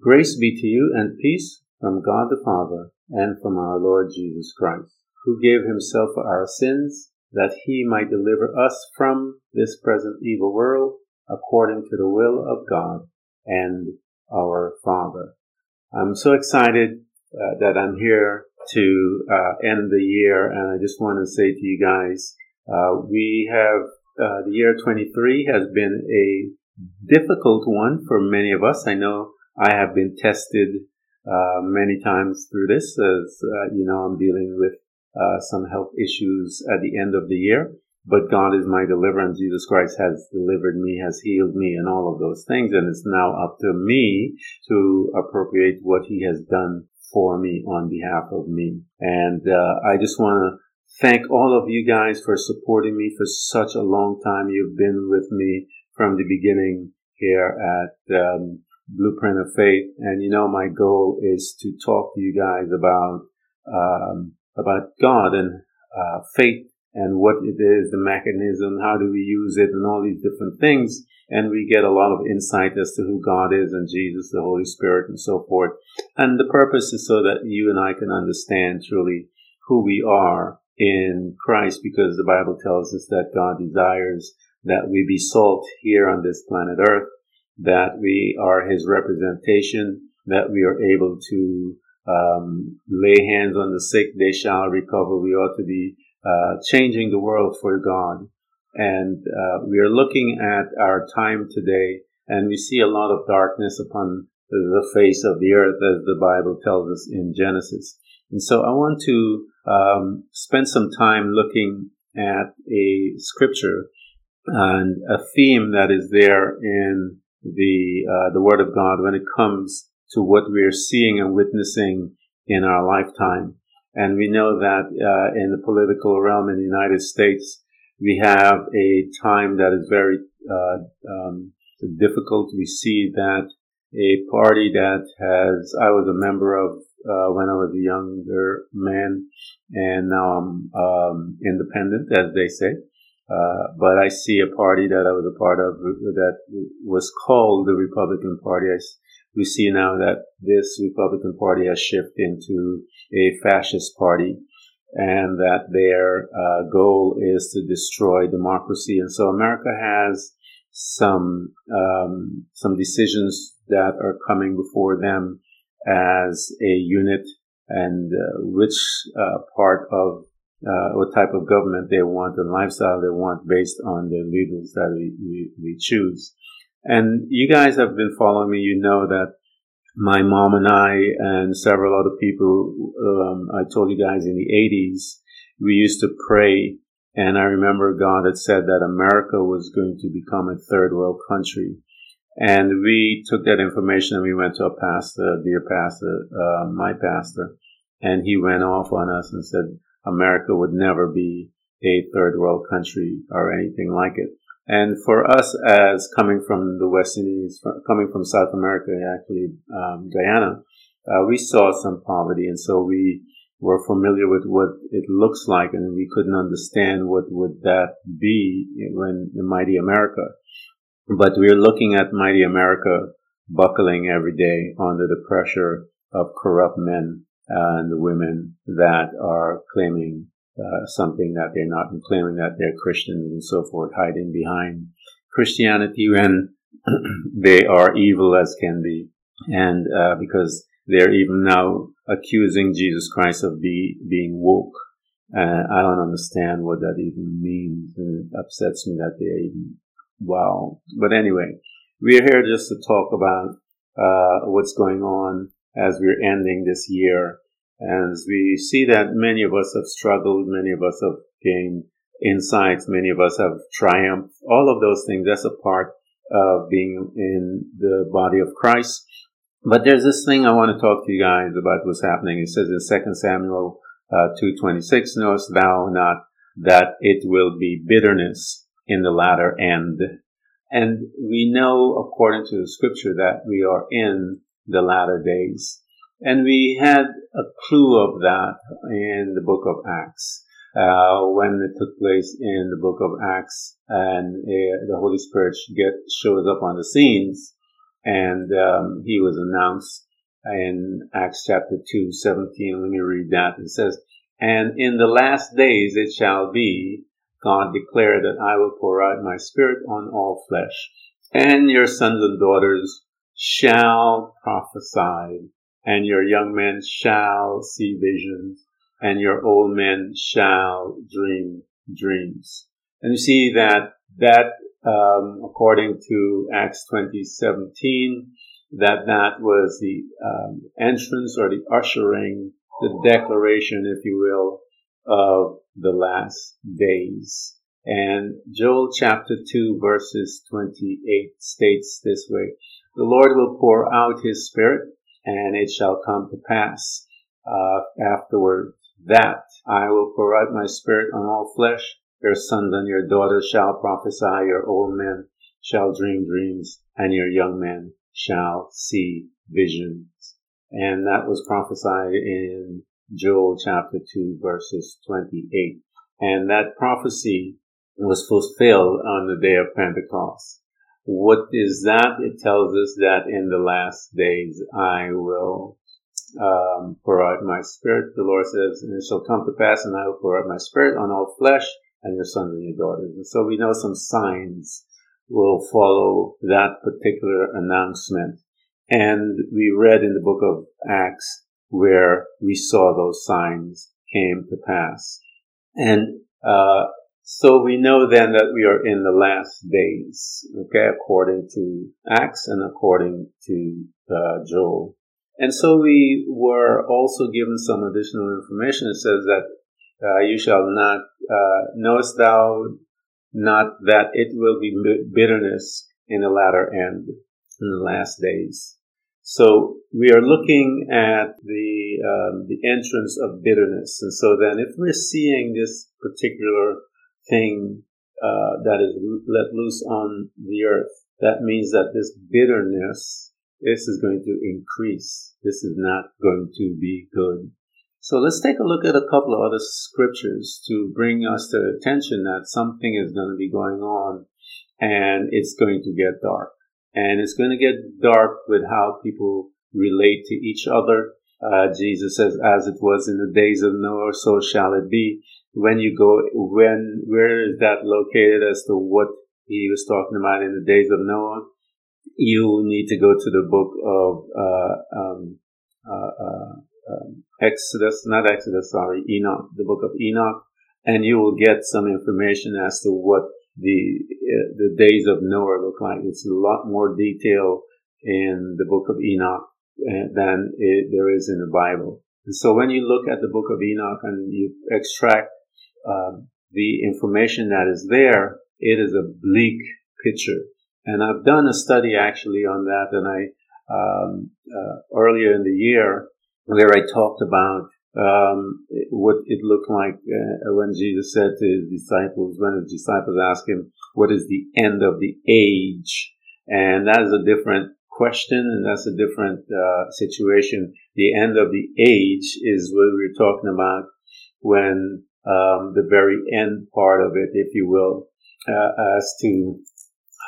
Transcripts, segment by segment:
Grace be to you and peace from God the Father and from our Lord Jesus Christ, who gave himself for our sins that he might deliver us from this present evil world according to the will of God and our Father. I'm so excited uh, that I'm here to uh, end the year, and I just want to say to you guys, uh, we have uh, the year 23 has been a difficult one for many of us. I know I have been tested uh, many times through this, as uh, you know, I'm dealing with some health issues at the end of the year but God is my deliverance. Jesus Christ has delivered me, has healed me, and all of those things. And it's now up to me to appropriate what He has done for me on behalf of me. And uh, I just want to thank all of you guys for supporting me for such a long time. You've been with me from the beginning here at um, Blueprint of Faith. And you know, my goal is to talk to you guys about um, about God and uh, faith and what it is, the mechanism, how do we use it, and all these different things. And we get a lot of insight as to who God is and Jesus, the Holy Spirit, and so forth. And the purpose is so that you and I can understand truly who we are in Christ, because the Bible tells us that God desires that we be salt here on this planet Earth, that we are His representation, that we are able to um, lay hands on the sick, they shall recover. We ought to be uh, changing the world for God. And uh, we are looking at our time today, and we see a lot of darkness upon the face of the earth, as the Bible tells us in Genesis. And so I want to um, spend some time looking at a scripture and a theme that is there in the uh, the Word of God when it comes to what we are seeing and witnessing in our lifetime. And we know that uh, in the political realm in the United States, we have a time that is very uh, um, difficult. We see that a party that has, I was a member of uh, when I was a younger man, and now I'm um, independent, as they say. Uh, but I see a party that I was a part of that was called the Republican Party. I, we see now that this Republican Party has shifted into a fascist party and that their uh, goal is to destroy democracy. And so America has some um, some decisions that are coming before them as a unit and uh, which uh, part of uh, what type of government they want and lifestyle they want based on the leaders that we, we, we choose. And you guys have been following me. You know that my mom and I and several other people, um, I told you guys in the 80s, we used to pray. And I remember God had said that America was going to become a third world country. And we took that information and we went to a pastor, dear pastor, uh, my pastor, and he went off on us and said America would never be a third world country or anything like it. And for us, as coming from the West Indies, coming from South America, actually um, Guyana, uh, we saw some poverty, and so we were familiar with what it looks like, and we couldn't understand what would that be when the mighty America. But we are looking at mighty America buckling every day under the pressure of corrupt men and the women that are claiming uh, something that they're not and claiming that they're Christians and so forth, hiding behind Christianity when they are evil as can be. And uh, because they're even now accusing Jesus Christ of be, being woke. Uh, I don't understand what that even means. And it upsets me that they're even, wow. But anyway, we're here just to talk about uh, what's going on as we're ending this year as we see that many of us have struggled, many of us have gained insights, many of us have triumphed, all of those things, that's a part of being in the body of Christ. But there's this thing I want to talk to you guys about what's happening. It says in 2 Samuel uh, 2.26, knowest thou not that it will be bitterness in the latter end. And we know according to the scripture that we are in the latter days. And we had a clue of that in the book of Acts. Uh, when it took place in the book of Acts and uh, the Holy Spirit get, shows up on the scenes and um, he was announced in Acts chapter 2, 17. Let me read that. It says, And in the last days it shall be, God declared that I will pour out my spirit on all flesh, and your sons and daughters shall prophesy, and your young men shall see visions, and your old men shall dream dreams. And you see that that um, according to Acts 20:17, that that was the um, entrance or the ushering, the declaration, if you will, of the last days. And Joel chapter 2 verses 28 states this way, the Lord will pour out his spirit and it shall come to pass uh, afterward that I will pour out my spirit on all flesh. Your sons and your daughters shall prophesy, your old men shall dream dreams, and your young men shall see visions. And that was prophesied in Joel chapter 2 verses 28. And that prophecy was fulfilled on the day of Pentecost. What is that? It tells us that in the last days I will um, pour out my spirit. The Lord says, and it shall come to pass, and I will pour out my spirit on all flesh, and your sons and your daughters. And so we know some signs will follow that particular announcement. And we read in the book of Acts where we saw those signs came to pass. And uh, so we know then that we are in the last days, okay, according to Acts and according to uh, Joel. And so we were also given some additional information. It says that uh, you shall not, uh, knowest thou not that it will be bitterness in the latter end, in the last days. So we are looking at the um, the entrance of bitterness, and so then if we're seeing this particular thing uh, that is let loose on the earth, that means that this bitterness this is going to increase. This is not going to be good. So let's take a look at a couple of other scriptures to bring us to attention that something is going to be going on and it's going to get dark. And it's going to get dark with how people relate to each other. Uh, Jesus says, as it was in the days of Noah, so shall it be. When you go, when, where is that located as to what he was talking about in the days of Noah? You need to go to the book of, uh, um, uh, uh um, Exodus, not Exodus, sorry, Enoch, the book of Enoch, and you will get some information as to what the uh, the days of Noah look like. It's a lot more detail in the book of Enoch uh, than it, there is in the Bible. And so when you look at the book of Enoch and you extract uh, the information that is there, it is a bleak picture. And I've done a study actually on that, and I um, uh, earlier in the year where I talked about um, what it looked like uh, when Jesus said to his disciples, when his disciples asked him, what is the end of the age? And that is a different question and that's a different uh, situation. The end of the age is what we are talking about when um, the very end part of it, if you will, uh, as to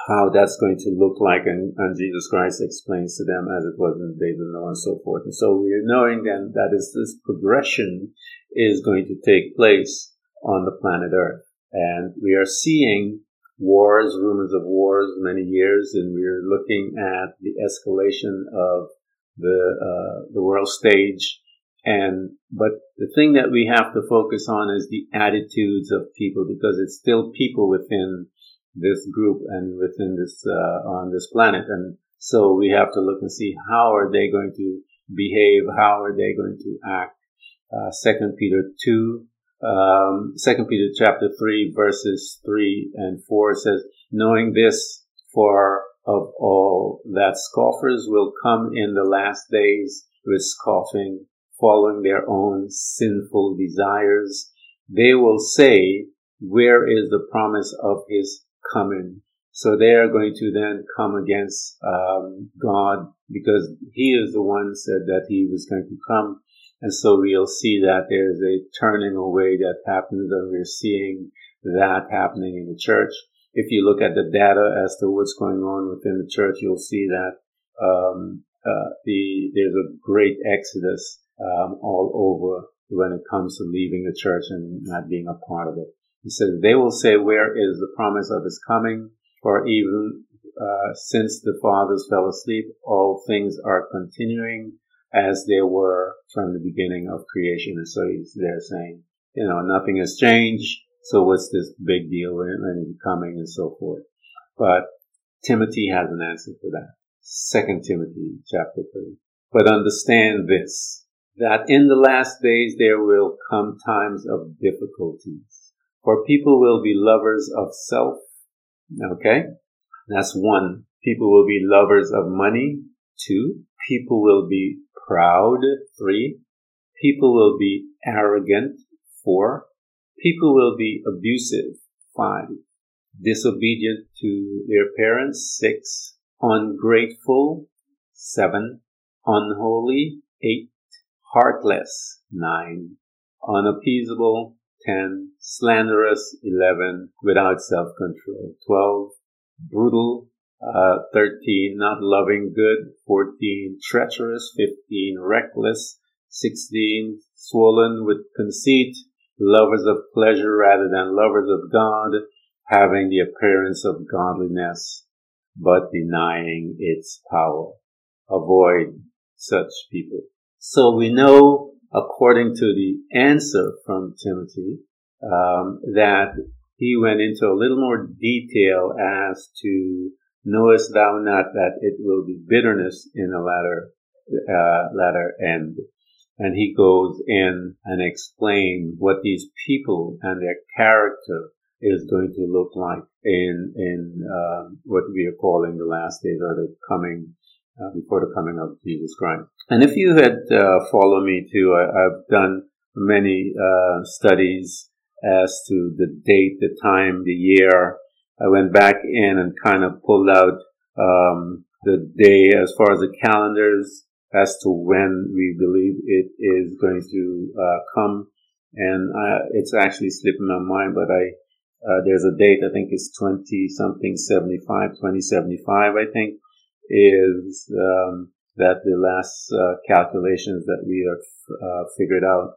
how that's going to look like, and, and, Jesus Christ explains to them as it was in the days of Noah and so forth. And so we are knowing then that is this progression is going to take place on the planet Earth. And we are seeing wars, rumors of wars many years, and we're looking at the escalation of the, uh, the world stage. And, but the thing that we have to focus on is the attitudes of people because it's still people within this group and within this uh, on this planet. And so we have to look and see how are they going to behave how are they going to act. Uh, second peter 2 um, second peter chapter 3 verses 3 and 4 says knowing this for of all that scoffers will come in the last days with scoffing following their own sinful desires they will say where is the promise of his coming. So they are going to then come against um, God because He is the one said that He was going to come. And so we'll see that there's a turning away that happens and we're seeing that happening in the church. If you look at the data as to what's going on within the church, you'll see that um, uh, the there's a great exodus um, all over when it comes to leaving the church and not being a part of it. He says, they will say, where is the promise of his coming? For even uh, since the fathers fell asleep, all things are continuing as they were from the beginning of creation. And so he's there saying, you know, nothing has changed. So what's this big deal when coming and so forth? But Timothy has an answer for that. Second Timothy chapter three. But understand this, that in the last days there will come times of difficulties. For people will be lovers of self. Okay? That's one. People will be lovers of money. Two. People will be proud. Three. People will be arrogant. Four. People will be abusive. Five. Disobedient to their parents. Six. Ungrateful. Seven. Unholy. Eight heartless, 9, unappeasable, 10, slanderous, 11, without self-control, 12, brutal, uh, 13, not loving good, 14, treacherous, 15, reckless, 16, swollen with conceit, lovers of pleasure rather than lovers of God, having the appearance of godliness, but denying its power. Avoid such people. So we know, according to the answer from Timothy, um, that he went into a little more detail as to knowest thou not that it will be bitterness in the latter uh, latter end? And he goes in and explains what these people and their character is going to look like in in um, what we are calling the last days or the coming uh, before the coming of Jesus Christ. And if you had uh, followed me too, I, have done many uh, studies as to the date, the time, the year. I went back in and kind of pulled out um, the day as far as the calendars as to when we believe it is going to uh, come. And it's actually slipping my mind, but I uh, there's a date I think it's 20 something 75, 2075 I think is um, that the last uh, calculations that we have uh, figured out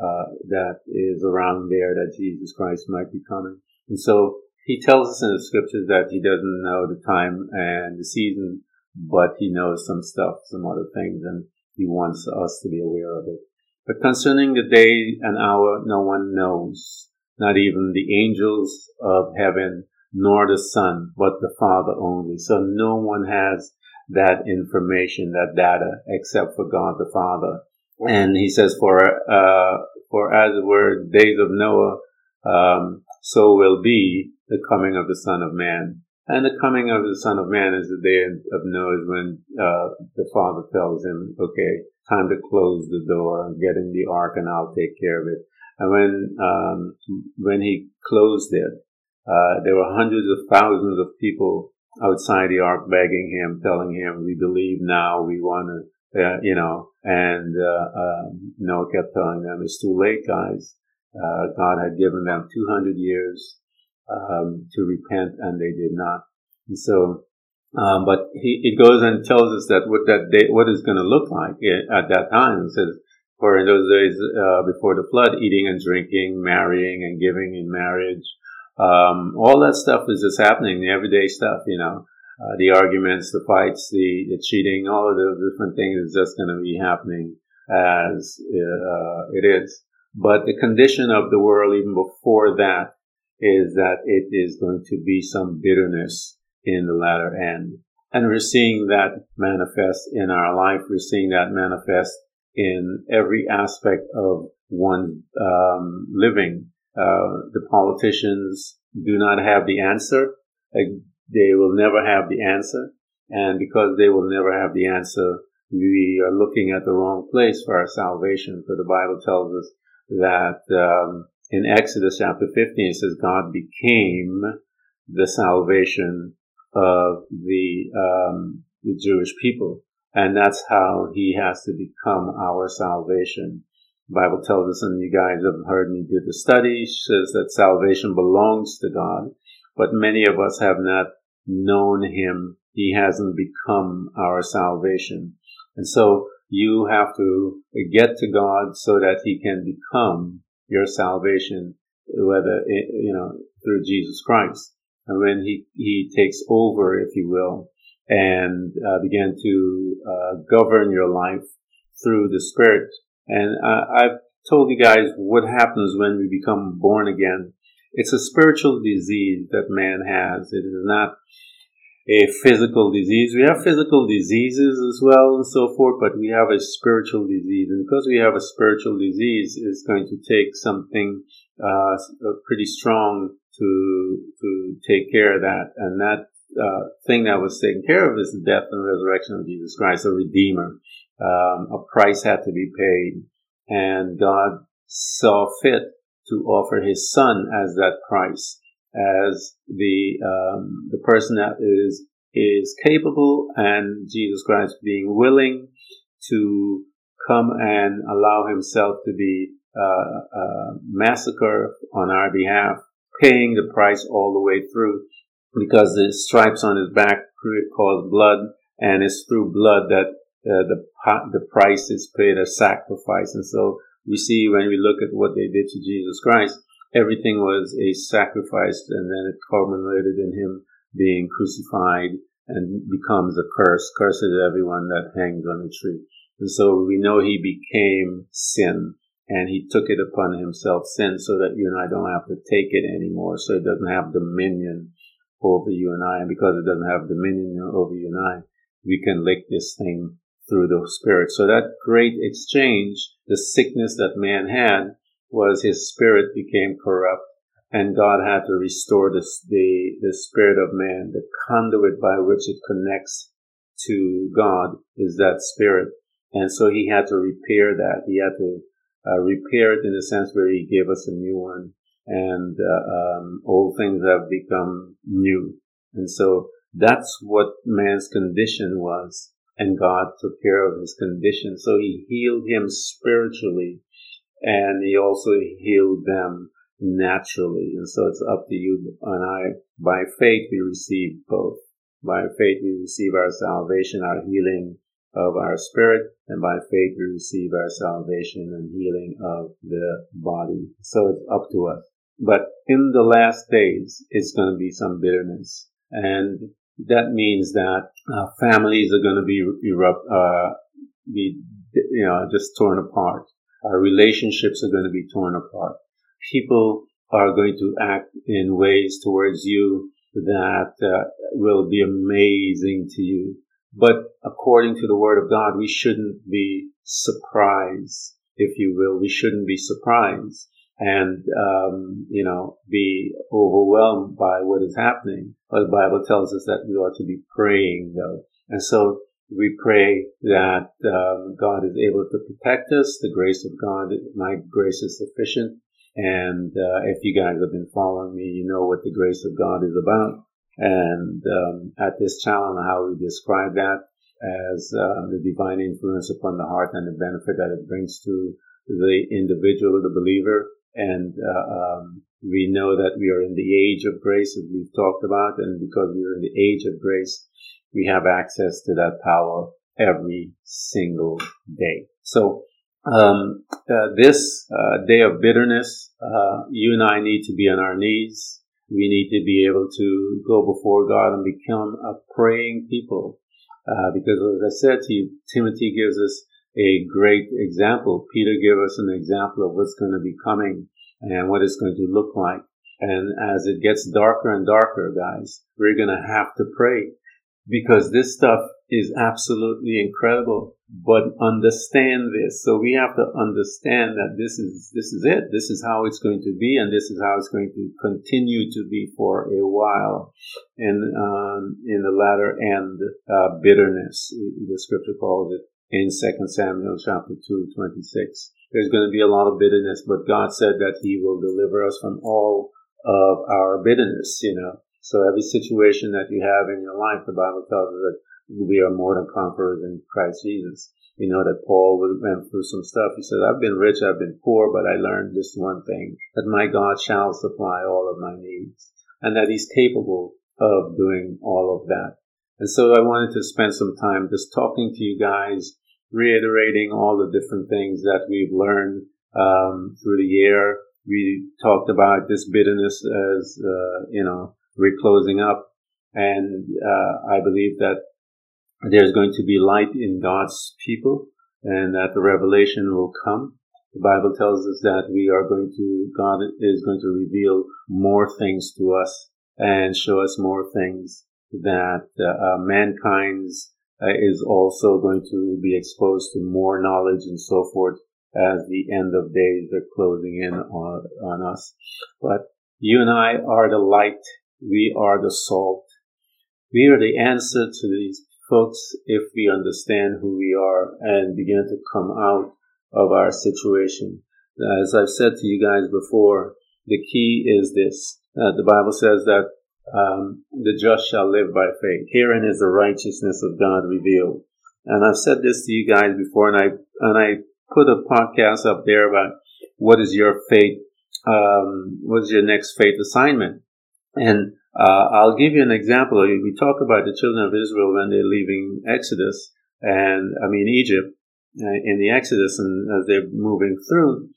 uh, that is around there that Jesus Christ might be coming. And so he tells us in the scriptures that he doesn't know the time and the season, but he knows some stuff, some other things, and he wants us to be aware of it. But concerning the day and hour, no one knows, not even the angels of heaven, nor the Son, but the Father only. So no one has that information, that data, except for God the Father. And he says, for, uh, for as were days of Noah, um, so will be the coming of the Son of Man. And the coming of the Son of Man is the day of Noah when, uh, the Father tells him, okay, time to close the door, get in the ark and I'll take care of it. And when, um, when he closed it, uh, there were hundreds of thousands of people outside the ark begging him, telling him, we believe now, we want to, uh, you know, and, uh, um, Noah kept telling them, it's too late, guys. Uh, God had given them 200 years, um, to repent and they did not. And so, um, but he, goes and tells us that what that day, what is going to look like at that time. It says, for in those days, uh, before the flood, eating and drinking, marrying and giving in marriage, um, all that stuff is just happening, the everyday stuff, you know. Uh, the arguments, the fights, the, the, cheating, all of those different things is just going to be happening as uh, it is. But the condition of the world even before that is that it is going to be some bitterness in the latter end. And we're seeing that manifest in our life. We're seeing that manifest in every aspect of one um, living. Uh, the politicians do not have the answer. They will never have the answer. And because they will never have the answer, we are looking at the wrong place for our salvation. For the Bible tells us that um, in Exodus chapter 15, it says God became the salvation of the, um, the Jewish people. And that's how he has to become our salvation. Bible tells us, and you guys have heard me do the study, says that salvation belongs to God, but many of us have not known Him he hasn't become our salvation. And so you have to get to God so that he can become your salvation, whether, you know, through Jesus Christ. And when he, he takes over, if you will, and uh, begin to uh, govern your life through the Spirit. And uh, I've told you guys what happens when we become born again. It's a spiritual disease that man has. It is not a physical disease. We have physical diseases as well and so forth, but we have a spiritual disease. And because we have a spiritual disease, it's going to take something uh, pretty strong to to take care of that. And that uh, thing that was taken care of is the death and resurrection of Jesus Christ, a redeemer. Um, a price had to be paid, and God saw fit to offer His Son as that price, as the um, the person that is is capable, and Jesus Christ being willing to come and allow Himself to be uh, uh, massacred on our behalf, paying the price all the way through because the stripes on his back caused blood, and it's through blood that uh, the the price is paid a sacrifice. And so we see when we look at what they did to Jesus Christ, everything was a sacrifice, and then it culminated in him being crucified and becomes a curse. Cursed is everyone that hangs on a tree. And so we know he became sin and he took it upon himself sin so that you and I don't have to take it anymore. So it doesn't have dominion over you and I. And because it doesn't have dominion over you and I, we can lick this thing through the Spirit. So that great exchange, the sickness that man had, was his spirit became corrupt and God had to restore the, the, the spirit of man. The conduit by which it connects to God is that spirit. And so he had to repair that. He had to uh, repair it in the sense where he gave us a new one and uh, um, old things have become new. And so that's what man's condition was. And God took care of his condition. So he healed him spiritually and he also healed them naturally. And so it's up to you and I. By faith, we receive both. By faith, we receive our salvation, our healing of our spirit, and by faith, we receive our salvation and healing of the body. So it's up to us. But in the last days, it's going to be some bitterness. And that means that uh, families are going to be erupt, uh, be, you know, just torn apart. Our relationships are going to be torn apart. People are going to act in ways towards you that uh, will be amazing to you. But according to the word of God, we shouldn't be surprised, if you will. We shouldn't be surprised and um, you know be overwhelmed by what is happening. But the Bible tells us that we ought to be praying though, and so we pray that um, God is able to protect us. The grace of God, my grace is sufficient. And uh, if you guys have been following me, you know what the grace of God is about. And um, at this channel, how we describe that as uh, the divine influence upon the heart and the benefit that it brings to the individual, the believer, and uh, um, we know that we are in the age of grace, as we've talked about, and because we are in the age of grace, we have access to that power every single day. So, um, uh, this uh, day of bitterness, uh, you and I need to be on our knees. We need to be able to go before God and become a praying people. Uh, because as I said to you, Timothy gives us a great example. Peter gave us an example of what's going to be coming and what it's going to look like. And as it gets darker and darker, guys, we're going to have to pray because this stuff is absolutely incredible. But understand this. So we have to understand that this is, this is it. This is how it's going to be. And this is how it's going to continue to be for a while. And, um, in the latter end, uh, bitterness, the scripture calls it in 2 Samuel chapter 2, 26. There's going to be a lot of bitterness, but God said that He will deliver us from all of our bitterness, you know. So every situation that you have in your life, the Bible tells us that we are more than conquerors in Christ Jesus. You know that Paul went through some stuff. He said, I've been rich, I've been poor, but I learned this one thing, that my God shall supply all of my needs, and that He's capable of doing all of that. And so I wanted to spend some time just talking to you guys, reiterating all the different things that we've learned um, through the year. We talked about this bitterness as, uh, you know, we're closing up. And uh, I believe that there's going to be light in God's people and that the revelation will come. The Bible tells us that we are going to, God is going to reveal more things to us and show us more things that uh, mankind's is also going to be exposed to more knowledge and so forth as the end of days are closing in on, on us. But you and I are the light. We are the salt. We are the answer to these folks if we understand who we are and begin to come out of our situation. As I've said to you guys before, the key is this. Uh, the Bible says that um, the just shall live by faith. Herein is the righteousness of God revealed. And I've said this to you guys before, and I and I put a podcast up there about what is your faith, um, what's your next faith assignment, and uh, I'll give you an example. We talk about the children of Israel when they're leaving Exodus, and I mean Egypt, uh, in the Exodus, and as they're moving through,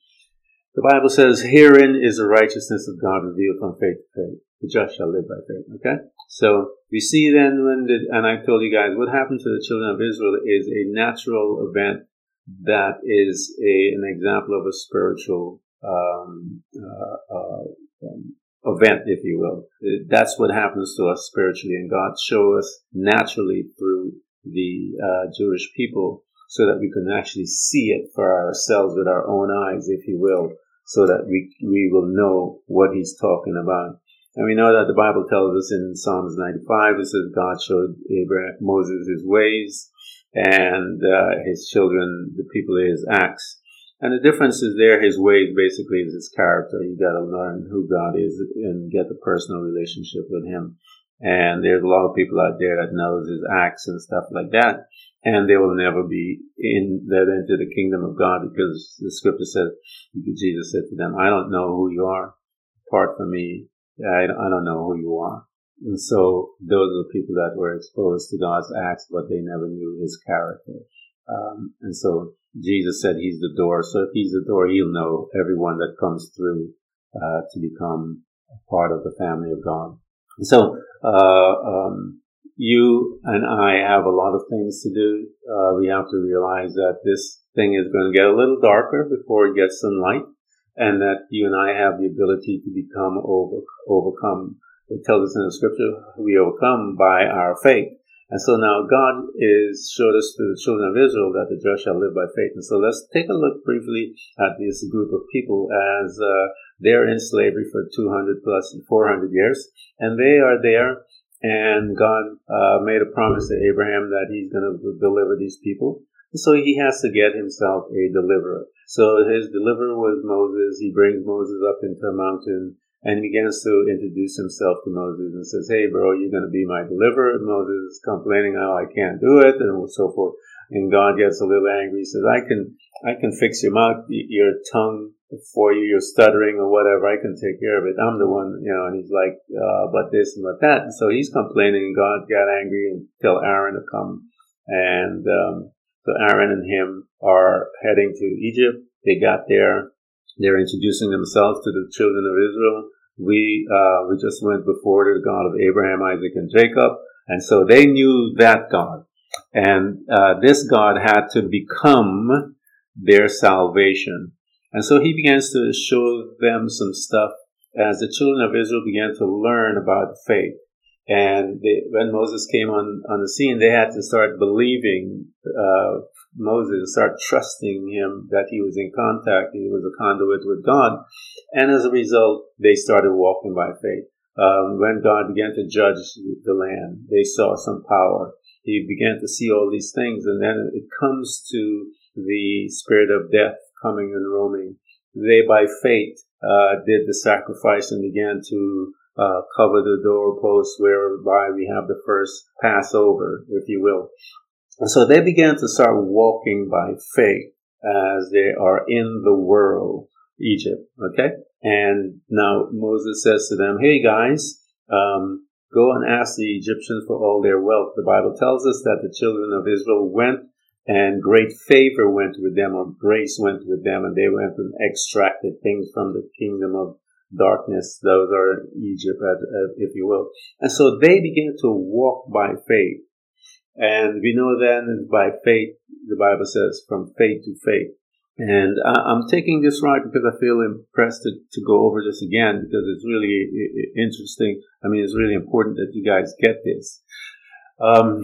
the Bible says, "Herein is the righteousness of God revealed from faith to faith." The just shall live by faith. Okay? So we see then when the, and I told you guys what happened to the children of Israel is a natural event that is a, an example of a spiritual um, uh, uh, event, if you will. That's what happens to us spiritually, and God shows us naturally through the uh, Jewish people so that we can actually see it for ourselves with our own eyes, if you will, so that we we will know what He's talking about. And we know that the Bible tells us in Psalms 95, it says God showed Abraham, Moses his ways and uh, his children, the people, his acts. And the difference is there, his ways basically is his character. You got to learn who God is and get the personal relationship with him. And there's a lot of people out there that knows his acts and stuff like that. And they will never be in that into the kingdom of God because the scripture says, Jesus said to them, I don't know who you are. Apart from me, I, I don't know who you are. And so those are people that were exposed to God's acts, but they never knew his character. Um, and so Jesus said he's the door. So if he's the door, he'll know everyone that comes through uh, to become a part of the family of God. And so uh, um, you and I have a lot of things to do. Uh, we have to realize that this thing is going to get a little darker before it gets some light and that you and I have the ability to become over, overcome. It tells us in the scripture, we overcome by our faith. And so now God is showed us to the children of Israel that the just shall live by faith. And so let's take a look briefly at this group of people as uh, they're in slavery for 200 plus 400 years, and they are there. And God uh, made a promise to Abraham that He's going to deliver these people. So he has to get himself a deliverer. So his deliverer was Moses. He brings Moses up into a mountain and he begins to introduce himself to Moses and says, Hey, bro, you're going to be my deliverer. Moses is complaining, Oh, I can't do it, and so forth. And God gets a little angry. He says, I can, I can fix your mouth, your tongue for you, you're stuttering or whatever. I can take care of it. I'm the one, you know, and he's like, uh, but this and but that. And so he's complaining and God got angry and tell Aaron to come and, um, so Aaron and him are heading to Egypt. They got there. They're introducing themselves to the children of Israel. We, uh, we just went before the God of Abraham, Isaac, and Jacob. And so they knew that God. And, uh, this God had to become their salvation. And so he begins to show them some stuff as the children of Israel began to learn about faith. And they, when Moses came on, on the scene, they had to start believing uh, Moses, start trusting him that he was in contact, he was a conduit with God. And as a result, they started walking by faith. Um, when God began to judge the land, they saw some power. He began to see all these things, and then it comes to the spirit of death coming and roaming. They, by faith, uh, did the sacrifice and began to uh, cover the doorposts whereby we have the first Passover, if you will. And so they began to start walking by faith as they are in the world, Egypt. Okay? And now Moses says to them, Hey guys, um, Go and ask the Egyptians for all their wealth. The Bible tells us that the children of Israel went and great favor went with them or grace went with them and they went and extracted things from the kingdom of darkness. Those are Egypt, if you will. And so they began to walk by faith. And we know then by faith, the Bible says from faith to faith. And I'm taking this right because I feel impressed to, to go over this again because it's really interesting. I mean, it's really important that you guys get this. Um,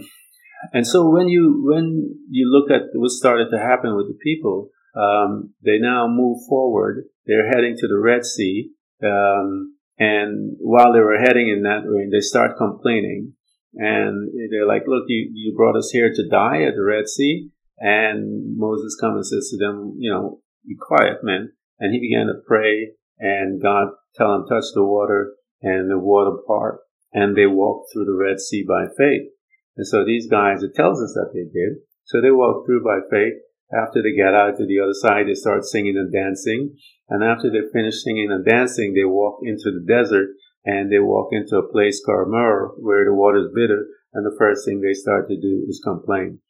and so when you when you look at what started to happen with the people, um, they now move forward. They're heading to the Red Sea, um, and while they were heading in that way, they start complaining, and they're like, "Look, you you brought us here to die at the Red Sea." And Moses comes and says to them, "You know, be quiet, man." And he began to pray, and God tell him, "Touch the water," and the water part, and they walked through the Red Sea by faith. And so these guys, it tells us that they did. So they walked through by faith. After they get out to the other side, they start singing and dancing. And after they finish singing and dancing, they walk into the desert and they walk into a place called Mur where the water is bitter. And the first thing they start to do is complain.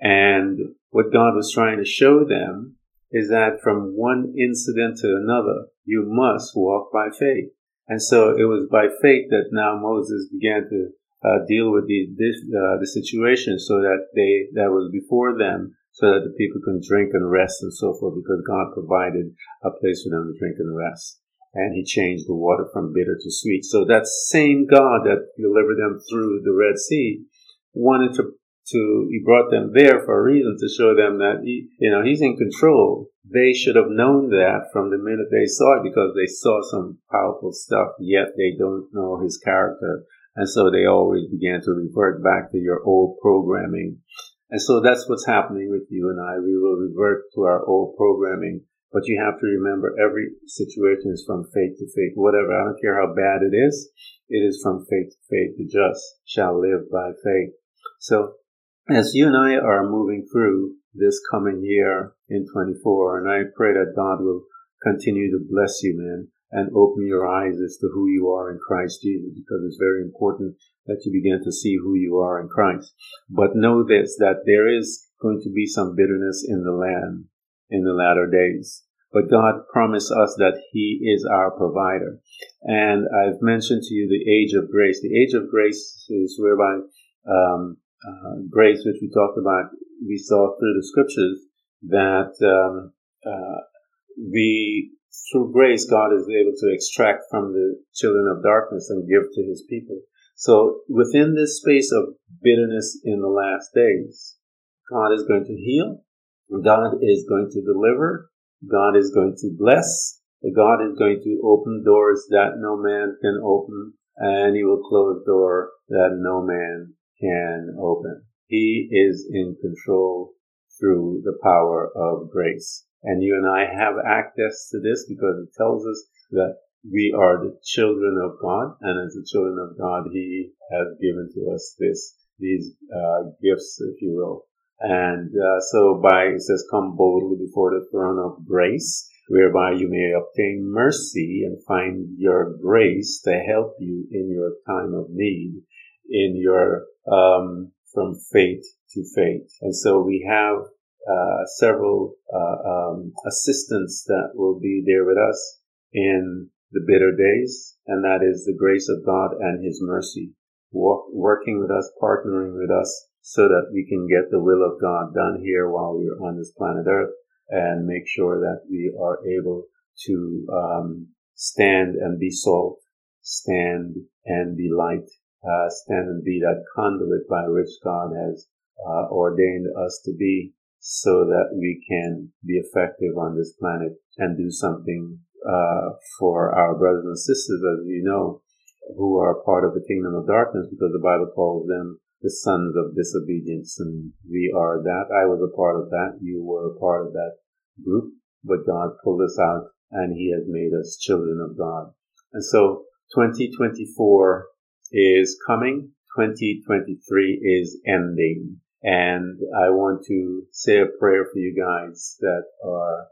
And what God was trying to show them is that from one incident to another, you must walk by faith. And so it was by faith that now Moses began to uh, deal with the this, uh, the situation so that they that was before them so that the people can drink and rest and so forth because God provided a place for them to drink and rest and he changed the water from bitter to sweet so that same God that delivered them through the Red Sea wanted to to he brought them there for a reason to show them that he, you know he's in control they should have known that from the minute they saw it because they saw some powerful stuff yet they don't know his character and so they always began to revert back to your old programming. And so that's what's happening with you and I. We will revert to our old programming. But you have to remember every situation is from faith to faith. Whatever, I don't care how bad it is, it is from faith to faith. The just shall live by faith. So as you and I are moving through this coming year in 24, and I pray that God will continue to bless you, man and open your eyes as to who you are in Christ Jesus because it's very important that you begin to see who you are in Christ. But know this, that there is going to be some bitterness in the land in the latter days. But God promised us that He is our provider. And I've mentioned to you the age of grace. The age of grace is whereby um, uh, grace, which we talked about, we saw through the scriptures that um, uh, we through grace, God is able to extract from the children of darkness and give to his people. So within this space of bitterness in the last days, God is going to heal. God is going to deliver. God is going to bless. God is going to open doors that no man can open and he will close door that no man can open. He is in control through the power of grace. And you and I have access to this because it tells us that we are the children of God, and as the children of God, He has given to us this these uh, gifts, if you will. And uh, so, by it says, "Come boldly before the throne of grace, whereby you may obtain mercy and find your grace to help you in your time of need, in your um, from faith to faith." And so, we have uh, several uh, um, assistants that will be there with us in the bitter days, and that is the grace of God and His mercy, working with us, partnering with us, so that we can get the will of God done here while we're on this planet Earth, and make sure that we are able to um, stand and be salt, stand and be light, uh, stand and be that conduit by which God has uh, ordained us to be so that we can be effective on this planet and do something uh, for our brothers and sisters, as you know, who are part of the kingdom of darkness, because the Bible calls them the sons of disobedience, and we are that. I was a part of that. You were a part of that group, but God pulled us out, and He has made us children of God. And so, 2024 is coming. 2023 is ending. And I want to say a prayer for you guys that are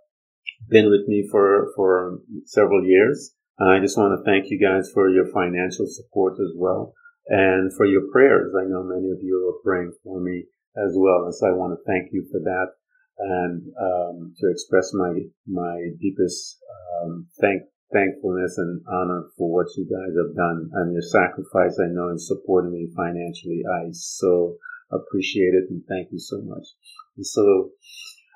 been with me for, for several years. And I just want to thank you guys for your financial support as well. And for your prayers. I know many of you are praying for me as well. And so I want to thank you for that and um, to express my my deepest um, thank thankfulness and honor for what you guys have done and your sacrifice. I know in supporting me financially. I so appreciate it and thank you so much. And so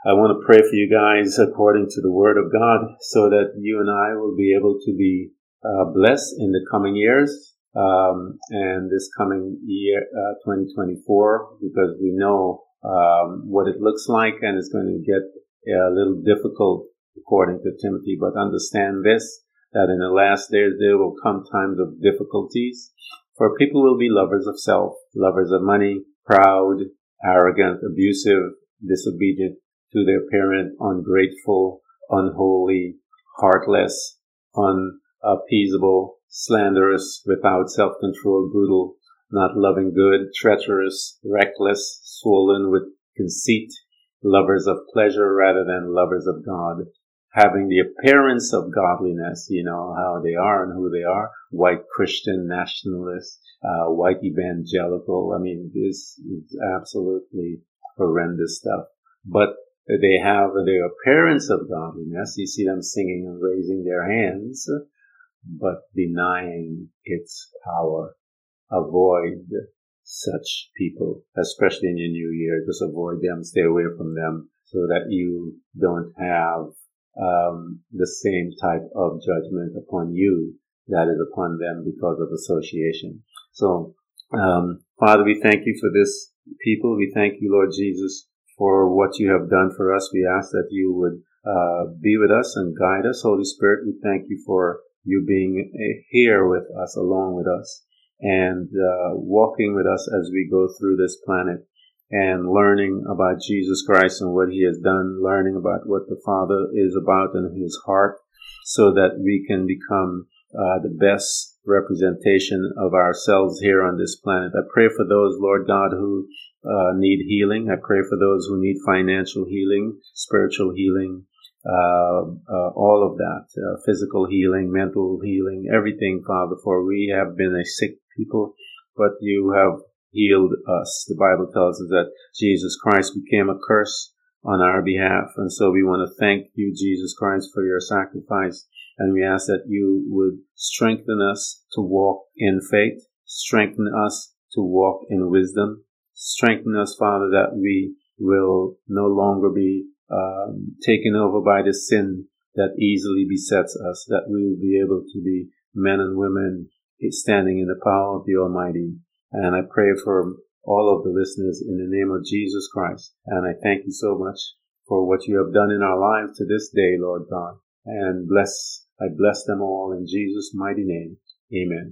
I want to pray for you guys according to the Word of God, so that you and I will be able to be uh, blessed in the coming years um, and this coming year, uh, 2024, because we know um, what it looks like, and it's going to get a little difficult, according to Timothy. But understand this: that in the last days there will come times of difficulties, for people will be lovers of self, lovers of money, proud, arrogant, abusive, disobedient to their parent, ungrateful, unholy, heartless, unappeasable, slanderous, without self-control, brutal, not loving good, treacherous, reckless, swollen with conceit, lovers of pleasure rather than lovers of God, having the appearance of godliness, you know, how they are and who they are, white Christian nationalist, uh, white evangelical. I mean, this is absolutely horrendous stuff. But they have the appearance of godliness. You see them singing and raising their hands, but denying its power. Avoid such people, especially in your new year. Just avoid them, stay away from them so that you don't have um, the same type of judgment upon you that is upon them because of association. So, um, Father, we thank you for this people. We thank you, Lord Jesus, for what you have done for us. We ask that you would uh, be with us and guide us. Holy Spirit, we thank you for you being here with us, along with us, and uh, walking with us as we go through this planet and learning about Jesus Christ and what he has done, learning about what the Father is about in his heart, so that we can become uh, the best representation of ourselves here on this planet. I pray for those, Lord God, who uh, need healing. I pray for those who need financial healing, spiritual healing, all of that, uh, physical healing, mental healing, everything, Father, for we have been a sick people, but you have healed us. The Bible tells us that Jesus Christ became a curse on our behalf. And so we want to thank you, Jesus Christ, for your sacrifice. And we ask that you would strengthen us to walk in faith, strengthen us to walk in wisdom, strengthen us, Father, that we will no longer be um, taken over by the sin that easily besets us, that we will be able to be men and women standing in the power of the Almighty. And I pray for all of the listeners in the name of Jesus Christ. And I thank you so much for what you have done in our lives to this day, Lord God. And bless, I bless them all in Jesus' mighty name. Amen.